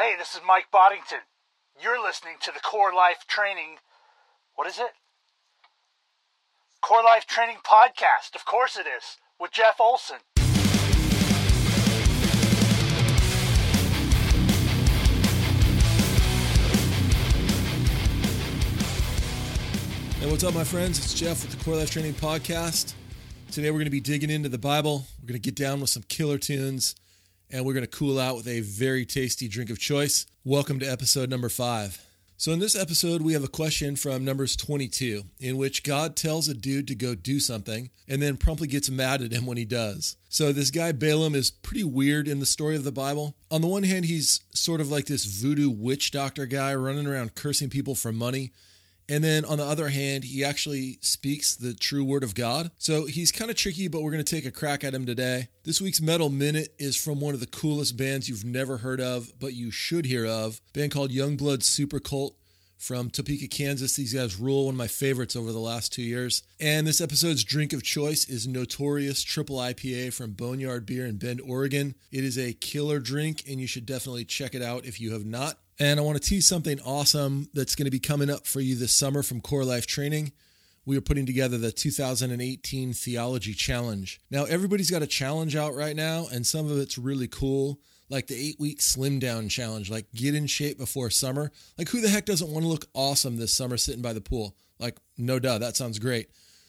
Hey, this is Mike Boddington. You're listening to the Core Life Training. What is it? Core Life Training Podcast. Of course it is, with Jeff Olson. Hey, what's up, my friends? It's Jeff with the Core Life Training Podcast. Today, we're going to be digging into the Bible. We're going to get down with some killer tunes, and we're going to cool out with a very tasty drink of choice. Welcome to episode number five. So, in this episode, we have a question from Numbers 22, in which God tells a dude to go do something and then promptly gets mad at him when he does. So, this guy Balaam is pretty weird in the story of the Bible. On the one hand, he's sort of like this voodoo witch doctor guy running around cursing people for money. And then on the other hand, he actually speaks the true word of God. So he's kind of tricky, but we're going to take a crack at him today. This week's Metal Minute is from one of the coolest bands you've never heard of, but you should hear of. Band called Youngblood Supercult from Topeka, Kansas. These guys rule, one of my favorites over the last two years. And this episode's drink of choice is Notorious Triple IPA from Boneyard Beer in Bend, Oregon. It is a killer drink, and you should definitely check it out if you have not. And I want to tease something awesome that's going to be coming up for you this summer from Core Life Training. We are putting together the 2018 Theology Challenge. Now, everybody's got a challenge out right now, and some of it's really cool, like the eight week slim down challenge, like get in shape before summer. Like, who the heck doesn't want to look awesome this summer sitting by the pool? Like, no duh, that sounds great.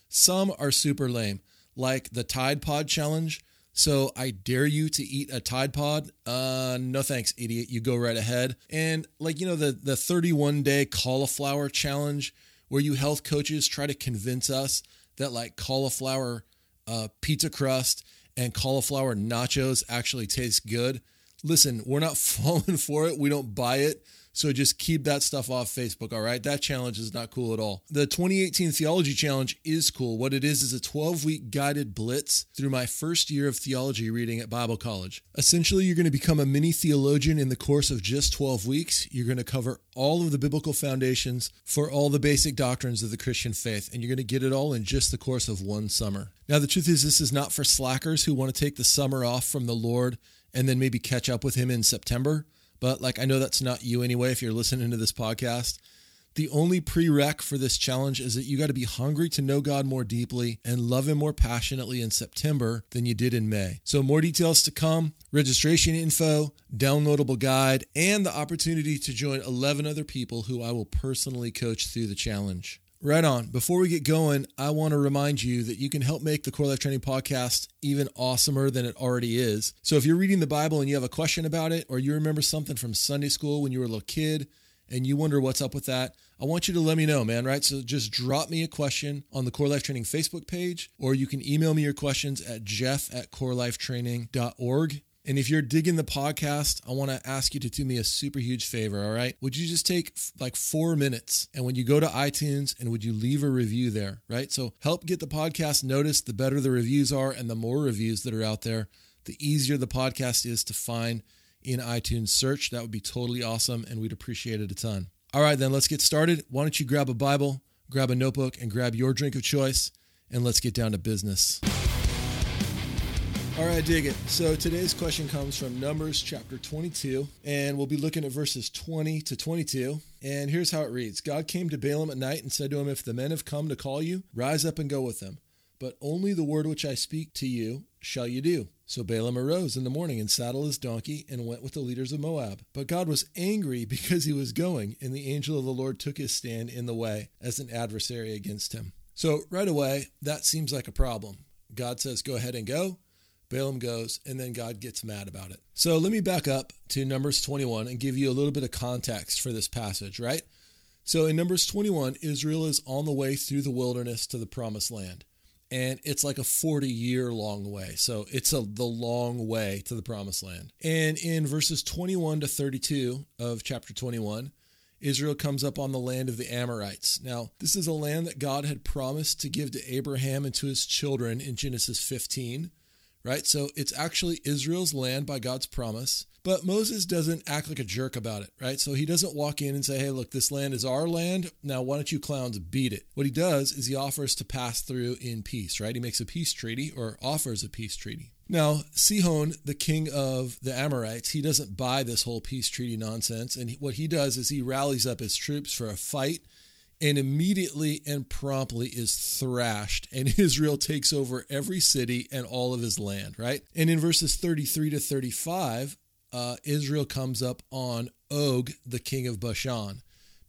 Some are super lame, like the Tide Pod Challenge so I dare you to eat a Tide Pod. Uh, no thanks, idiot. You go right ahead. And like you know the the 31 day cauliflower challenge, where you health coaches try to convince us that like cauliflower uh, pizza crust and cauliflower nachos actually taste good. Listen, we're not falling for it. We don't buy it. So just keep that stuff off Facebook, all right? That challenge is not cool at all. The 2018 Theology Challenge is cool. What it is is a 12 week guided blitz through my first year of theology reading at Bible College. Essentially, you're going to become a mini theologian in the course of just 12 weeks. You're going to cover all of the biblical foundations for all the basic doctrines of the Christian faith, and you're going to get it all in just the course of one summer. Now, the truth is, this is not for slackers who want to take the summer off from the Lord and then maybe catch up with Him in September. But like I know that's not you anyway if you're listening to this podcast. The only prereq for this challenge is that you got to be hungry to know God more deeply and love Him more passionately in September than you did in May. So, more details to come registration info, downloadable guide, and the opportunity to join 11 other people who I will personally coach through the challenge. Right on. Before we get going, I want to remind you that you can help make the Core Life Training Podcast even awesomer than it already is. So if you're reading the Bible and you have a question about it, or you remember something from Sunday school when you were a little kid and you wonder what's up with that, I want you to let me know, man, right? So just drop me a question on the Core Life Training Facebook page, or you can email me your questions at jeff at corelifetraining.org. And if you're digging the podcast, I want to ask you to do me a super huge favor, all right? Would you just take like four minutes and when you go to iTunes and would you leave a review there, right? So help get the podcast noticed. The better the reviews are and the more reviews that are out there, the easier the podcast is to find in iTunes search. That would be totally awesome and we'd appreciate it a ton. All right, then let's get started. Why don't you grab a Bible, grab a notebook, and grab your drink of choice, and let's get down to business. All right, dig it. So today's question comes from Numbers chapter 22, and we'll be looking at verses 20 to 22. And here's how it reads God came to Balaam at night and said to him, If the men have come to call you, rise up and go with them. But only the word which I speak to you shall you do. So Balaam arose in the morning and saddled his donkey and went with the leaders of Moab. But God was angry because he was going, and the angel of the Lord took his stand in the way as an adversary against him. So right away, that seems like a problem. God says, Go ahead and go. Balaam goes, and then God gets mad about it. So let me back up to Numbers 21 and give you a little bit of context for this passage, right? So in Numbers 21, Israel is on the way through the wilderness to the promised land. And it's like a 40 year long way. So it's a, the long way to the promised land. And in verses 21 to 32 of chapter 21, Israel comes up on the land of the Amorites. Now, this is a land that God had promised to give to Abraham and to his children in Genesis 15 right? So it's actually Israel's land by God's promise. But Moses doesn't act like a jerk about it, right? So he doesn't walk in and say, hey, look, this land is our land. Now, why don't you clowns beat it? What he does is he offers to pass through in peace, right? He makes a peace treaty or offers a peace treaty. Now, Sihon, the king of the Amorites, he doesn't buy this whole peace treaty nonsense. And what he does is he rallies up his troops for a fight and immediately and promptly is thrashed. And Israel takes over every city and all of his land, right? And in verses 33 to 35, uh, Israel comes up on Og, the king of Bashan.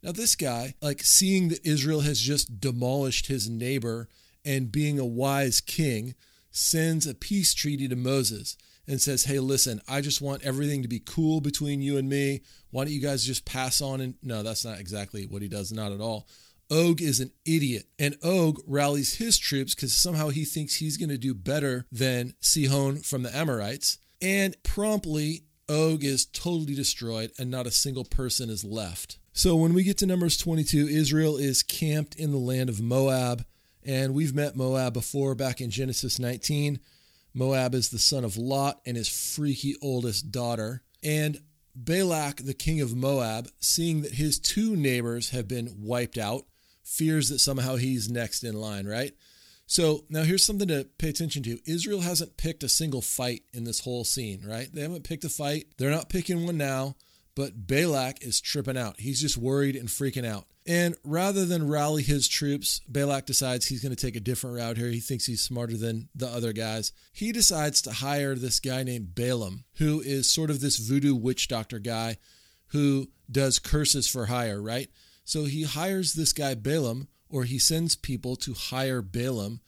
Now, this guy, like seeing that Israel has just demolished his neighbor and being a wise king, sends a peace treaty to Moses and says, Hey, listen, I just want everything to be cool between you and me. Why don't you guys just pass on? And no, that's not exactly what he does, not at all. Og is an idiot, and Og rallies his troops because somehow he thinks he's going to do better than Sihon from the Amorites. And promptly, Og is totally destroyed, and not a single person is left. So when we get to Numbers 22, Israel is camped in the land of Moab. And we've met Moab before back in Genesis 19. Moab is the son of Lot and his freaky oldest daughter. And Balak, the king of Moab, seeing that his two neighbors have been wiped out, fears that somehow he's next in line, right? So now here's something to pay attention to. Israel hasn't picked a single fight in this whole scene, right? They haven't picked a fight. They're not picking one now, but Balak is tripping out. He's just worried and freaking out. And rather than rally his troops, Balak decides he's going to take a different route here. He thinks he's smarter than the other guys. He decides to hire this guy named Balaam, who is sort of this voodoo witch doctor guy who does curses for hire, right? So he hires this guy Balaam, or he sends people to hire Balaam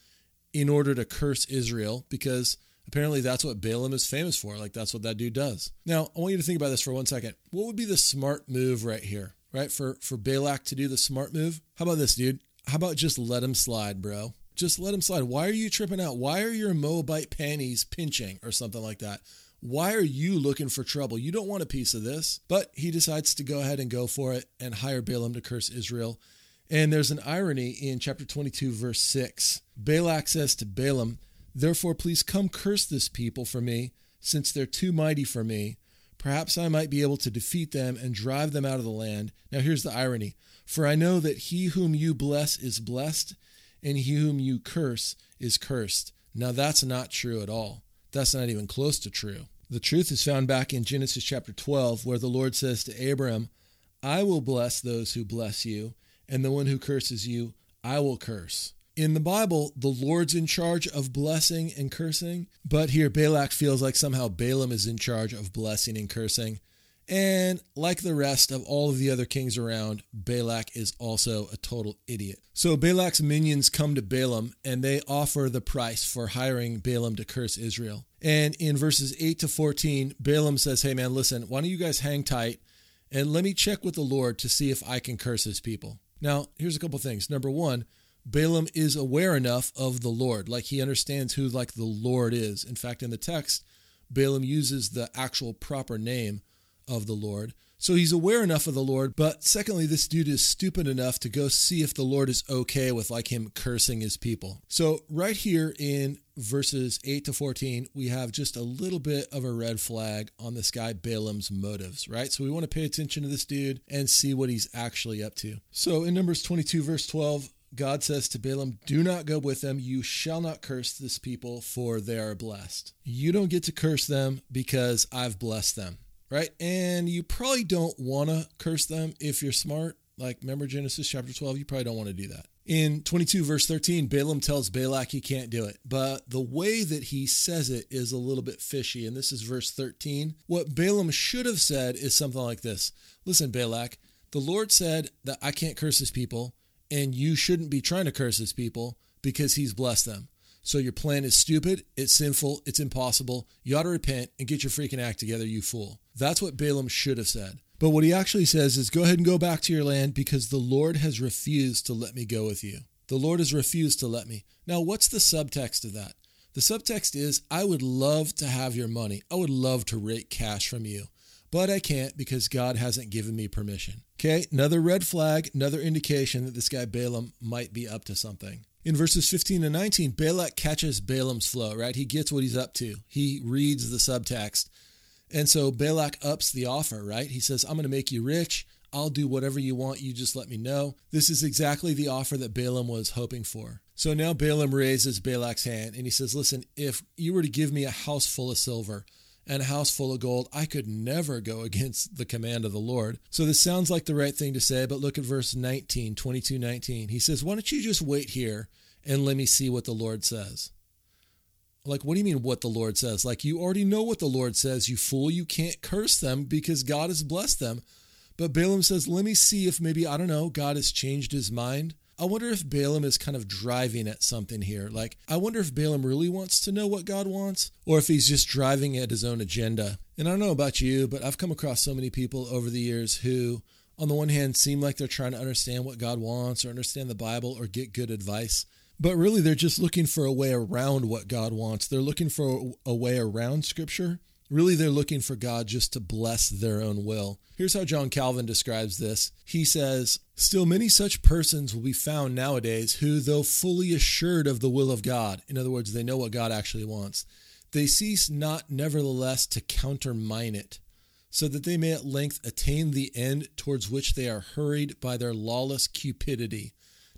in order to curse Israel because apparently that's what Balaam is famous for. Like that's what that dude does. Now, I want you to think about this for one second. What would be the smart move right here? Right? For for Balak to do the smart move. How about this, dude? How about just let him slide, bro? Just let him slide. Why are you tripping out? Why are your Moabite panties pinching or something like that? Why are you looking for trouble? You don't want a piece of this. But he decides to go ahead and go for it and hire Balaam to curse Israel. And there's an irony in chapter 22, verse 6. Balak says to Balaam, Therefore, please come curse this people for me, since they're too mighty for me. Perhaps I might be able to defeat them and drive them out of the land. Now, here's the irony For I know that he whom you bless is blessed, and he whom you curse is cursed. Now, that's not true at all. That's not even close to true. The truth is found back in Genesis chapter 12, where the Lord says to Abram, I will bless those who bless you, and the one who curses you, I will curse. In the Bible, the Lord's in charge of blessing and cursing, but here Balak feels like somehow Balaam is in charge of blessing and cursing. And like the rest of all of the other kings around, Balak is also a total idiot. So Balak's minions come to Balaam and they offer the price for hiring Balaam to curse Israel. And in verses 8 to 14, Balaam says, Hey man, listen, why don't you guys hang tight and let me check with the Lord to see if I can curse his people. Now, here's a couple things. Number one, Balaam is aware enough of the Lord, like he understands who like the Lord is. In fact, in the text, Balaam uses the actual proper name of the Lord. So he's aware enough of the Lord, but secondly, this dude is stupid enough to go see if the Lord is okay with like him cursing his people. So right here in verses 8 to 14, we have just a little bit of a red flag on this guy Balaam's motives, right? So we want to pay attention to this dude and see what he's actually up to. So in Numbers 22 verse 12, God says to Balaam, Do not go with them. You shall not curse this people, for they are blessed. You don't get to curse them because I've blessed them, right? And you probably don't want to curse them if you're smart. Like, remember Genesis chapter 12? You probably don't want to do that. In 22, verse 13, Balaam tells Balak he can't do it. But the way that he says it is a little bit fishy. And this is verse 13. What Balaam should have said is something like this Listen, Balak, the Lord said that I can't curse his people and you shouldn't be trying to curse his people because he's blessed them. So your plan is stupid, it's sinful, it's impossible. You ought to repent and get your freaking act together, you fool. That's what Balaam should have said. But what he actually says is go ahead and go back to your land because the Lord has refused to let me go with you. The Lord has refused to let me. Now, what's the subtext of that? The subtext is I would love to have your money. I would love to rake cash from you but I can't because God hasn't given me permission. Okay, another red flag, another indication that this guy Balaam might be up to something. In verses 15 and 19, Balak catches Balaam's flow, right? He gets what he's up to. He reads the subtext. And so Balak ups the offer, right? He says, I'm going to make you rich. I'll do whatever you want. You just let me know. This is exactly the offer that Balaam was hoping for. So now Balaam raises Balak's hand and he says, Listen, if you were to give me a house full of silver and a house full of gold, I could never go against the command of the Lord. So this sounds like the right thing to say, but look at verse 19, 22 19. He says, Why don't you just wait here and let me see what the Lord says? Like, what do you mean what the Lord says? Like, you already know what the Lord says, you fool. You can't curse them because God has blessed them. But Balaam says, Let me see if maybe, I don't know, God has changed his mind. I wonder if Balaam is kind of driving at something here. Like, I wonder if Balaam really wants to know what God wants, or if he's just driving at his own agenda. And I don't know about you, but I've come across so many people over the years who, on the one hand, seem like they're trying to understand what God wants, or understand the Bible, or get good advice. But really, they're just looking for a way around what God wants. They're looking for a way around Scripture. Really, they're looking for God just to bless their own will. Here's how John Calvin describes this. He says, Still, many such persons will be found nowadays who, though fully assured of the will of God, in other words, they know what God actually wants, they cease not nevertheless to countermine it, so that they may at length attain the end towards which they are hurried by their lawless cupidity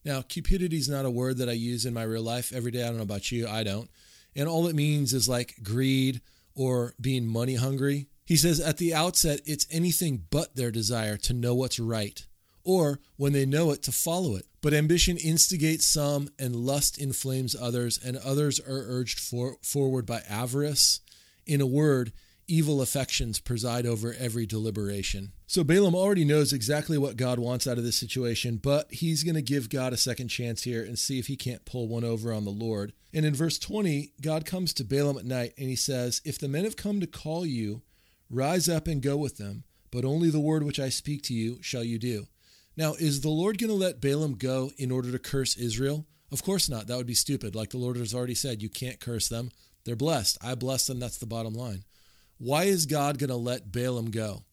now, cupidity is not a word that I use in my real life every day. I don't know about you, I don't. And all it means is like greed or being money hungry. He says at the outset, it's anything but their desire to know what's right, or when they know it, to follow it. But ambition instigates some, and lust inflames others, and others are urged for, forward by avarice. In a word, evil affections preside over every deliberation. So Balaam already knows exactly what God wants out of this situation, but he's going to give God a second chance here and see if he can't pull one over on the Lord. And in verse 20, God comes to Balaam at night and he says, If the men have come to call you, rise up and go with them, but only the word which I speak to you shall you do. Now, is the Lord going to let Balaam go in order to curse Israel? Of course not. That would be stupid. Like the Lord has already said, you can't curse them. They're blessed. I bless them. That's the bottom line. Why is God going to let Balaam go?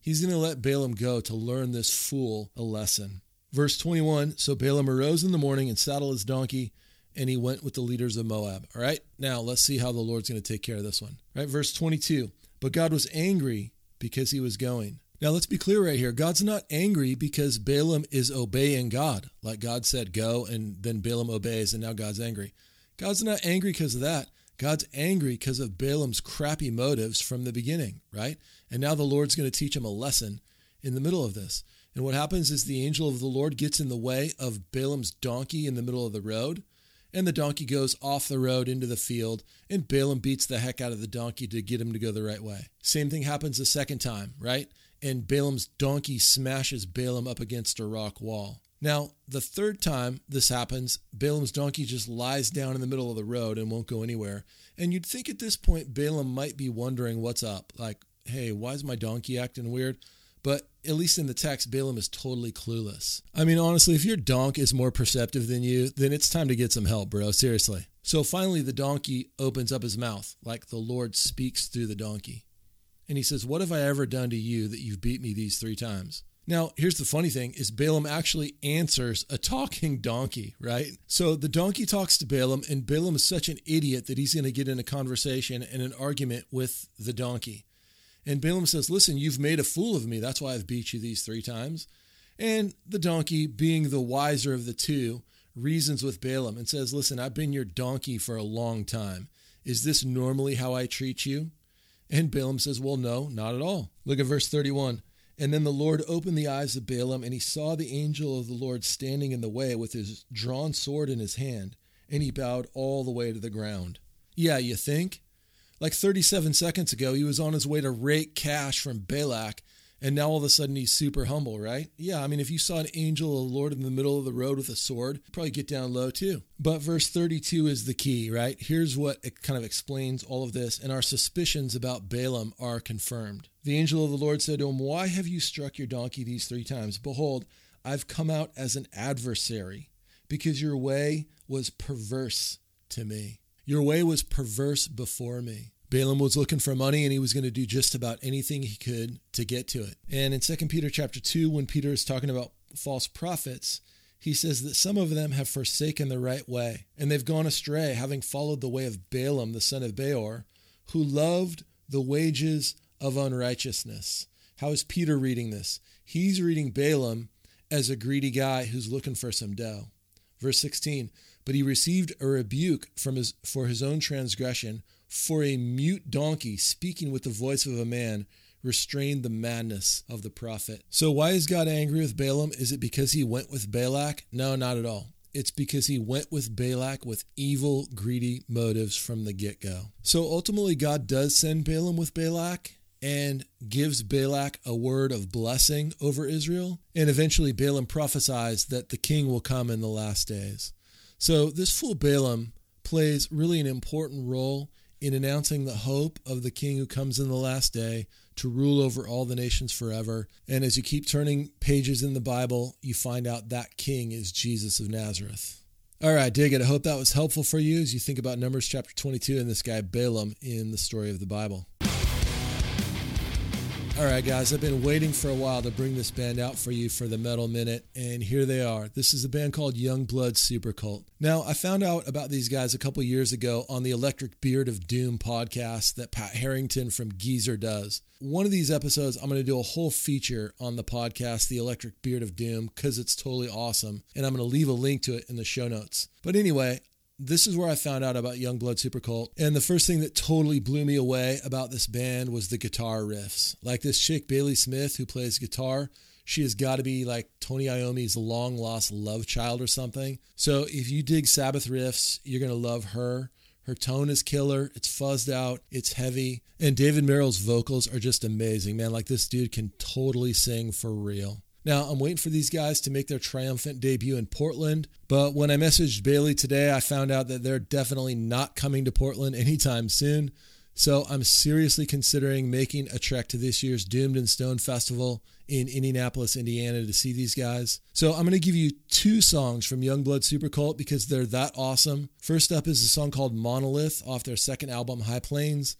He's going to let Balaam go to learn this fool a lesson. Verse 21 So Balaam arose in the morning and saddled his donkey, and he went with the leaders of Moab. All right, now let's see how the Lord's going to take care of this one. All right, verse 22 But God was angry because he was going. Now let's be clear right here. God's not angry because Balaam is obeying God. Like God said, go, and then Balaam obeys, and now God's angry. God's not angry because of that. God's angry because of Balaam's crappy motives from the beginning, right? And now the Lord's going to teach him a lesson in the middle of this. And what happens is the angel of the Lord gets in the way of Balaam's donkey in the middle of the road, and the donkey goes off the road into the field, and Balaam beats the heck out of the donkey to get him to go the right way. Same thing happens the second time, right? And Balaam's donkey smashes Balaam up against a rock wall. Now, the third time this happens, Balaam's donkey just lies down in the middle of the road and won't go anywhere. And you'd think at this point Balaam might be wondering what's up. Like, hey, why is my donkey acting weird? But at least in the text, Balaam is totally clueless. I mean, honestly, if your donk is more perceptive than you, then it's time to get some help, bro. Seriously. So finally, the donkey opens up his mouth, like the Lord speaks through the donkey. And he says, What have I ever done to you that you've beat me these three times? Now, here's the funny thing is Balaam actually answers a talking donkey, right? So the donkey talks to Balaam and Balaam is such an idiot that he's going to get in a conversation and an argument with the donkey. And Balaam says, "Listen, you've made a fool of me. That's why I've beat you these 3 times." And the donkey, being the wiser of the two, reasons with Balaam and says, "Listen, I've been your donkey for a long time. Is this normally how I treat you?" And Balaam says, Well, no, not at all. Look at verse 31. And then the Lord opened the eyes of Balaam, and he saw the angel of the Lord standing in the way with his drawn sword in his hand, and he bowed all the way to the ground. Yeah, you think? Like 37 seconds ago, he was on his way to rake cash from Balak, and now all of a sudden he's super humble, right? Yeah, I mean, if you saw an angel of the Lord in the middle of the road with a sword, probably get down low too. But verse 32 is the key, right? Here's what it kind of explains all of this, and our suspicions about Balaam are confirmed. The angel of the Lord said to him, Why have you struck your donkey these three times? Behold, I've come out as an adversary, because your way was perverse to me. Your way was perverse before me. Balaam was looking for money and he was going to do just about anything he could to get to it. And in 2 Peter chapter 2 when Peter is talking about false prophets, he says that some of them have forsaken the right way and they've gone astray having followed the way of Balaam the son of Beor who loved the wages of unrighteousness. How is Peter reading this? He's reading Balaam as a greedy guy who's looking for some dough. Verse 16 but he received a rebuke from his, for his own transgression, for a mute donkey speaking with the voice of a man restrained the madness of the prophet. So, why is God angry with Balaam? Is it because he went with Balak? No, not at all. It's because he went with Balak with evil, greedy motives from the get go. So ultimately, God does send Balaam with Balak and gives Balak a word of blessing over Israel. And eventually, Balaam prophesies that the king will come in the last days. So, this fool Balaam plays really an important role in announcing the hope of the king who comes in the last day to rule over all the nations forever. And as you keep turning pages in the Bible, you find out that king is Jesus of Nazareth. All right, dig it. I hope that was helpful for you as you think about Numbers chapter 22 and this guy Balaam in the story of the Bible. All right, guys, I've been waiting for a while to bring this band out for you for the Metal Minute, and here they are. This is a band called Youngblood Supercult. Now, I found out about these guys a couple years ago on the Electric Beard of Doom podcast that Pat Harrington from Geezer does. One of these episodes, I'm going to do a whole feature on the podcast, The Electric Beard of Doom, because it's totally awesome, and I'm going to leave a link to it in the show notes. But anyway, this is where I found out about Youngblood Supercult. And the first thing that totally blew me away about this band was the guitar riffs. Like this chick, Bailey Smith, who plays guitar, she has got to be like Tony Iommi's long lost love child or something. So if you dig Sabbath riffs, you're going to love her. Her tone is killer. It's fuzzed out. It's heavy. And David Merrill's vocals are just amazing, man. Like this dude can totally sing for real. Now, I'm waiting for these guys to make their triumphant debut in Portland, but when I messaged Bailey today, I found out that they're definitely not coming to Portland anytime soon. So I'm seriously considering making a trek to this year's Doomed and Stoned Festival in Indianapolis, Indiana to see these guys. So I'm going to give you two songs from Youngblood Supercult because they're that awesome. First up is a song called Monolith off their second album, High Plains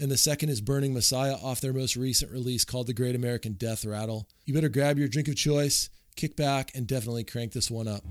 and the second is Burning Messiah off their most recent release called The Great American Death Rattle. You better grab your drink of choice, kick back, and definitely crank this one up.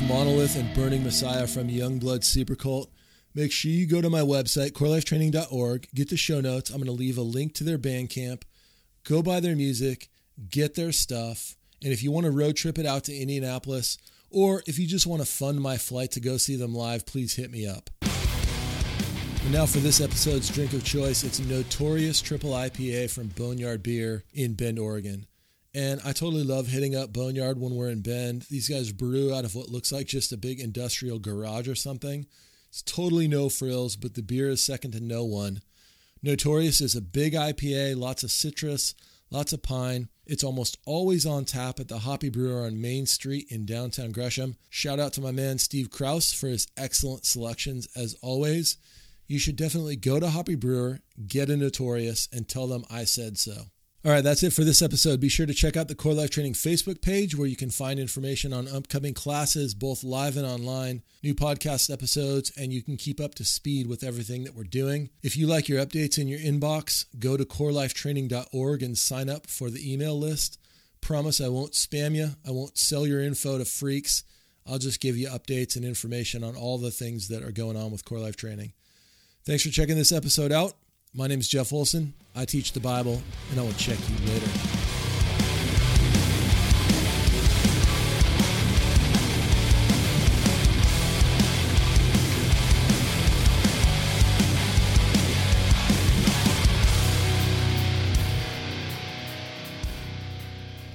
Was Monolith and Burning Messiah from Youngblood Supercult. Make sure you go to my website, corelifetraining.org, get the show notes. I'm going to leave a link to their Bandcamp. Go buy their music, get their stuff. And if you want to road trip it out to Indianapolis, or if you just want to fund my flight to go see them live, please hit me up. And now for this episode's drink of choice, it's a Notorious Triple IPA from Boneyard Beer in Bend, Oregon. And I totally love hitting up Boneyard when we're in Bend. These guys brew out of what looks like just a big industrial garage or something. It's totally no frills, but the beer is second to no one. Notorious is a big IPA, lots of citrus, lots of pine. It's almost always on tap at the Hoppy Brewer on Main Street in downtown Gresham. Shout out to my man Steve Kraus for his excellent selections as always. You should definitely go to Hoppy Brewer, get a Notorious, and tell them I said so. All right, that's it for this episode. Be sure to check out the Core Life Training Facebook page where you can find information on upcoming classes, both live and online, new podcast episodes, and you can keep up to speed with everything that we're doing. If you like your updates in your inbox, go to corelifetraining.org and sign up for the email list. Promise I won't spam you, I won't sell your info to freaks. I'll just give you updates and information on all the things that are going on with Core Life Training. Thanks for checking this episode out. My name is Jeff Olson. I teach the Bible, and I will check you later.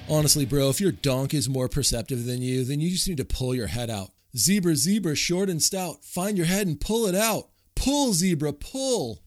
Honestly, bro, if your donk is more perceptive than you, then you just need to pull your head out. Zebra, zebra, short and stout. Find your head and pull it out. Pull, zebra, pull.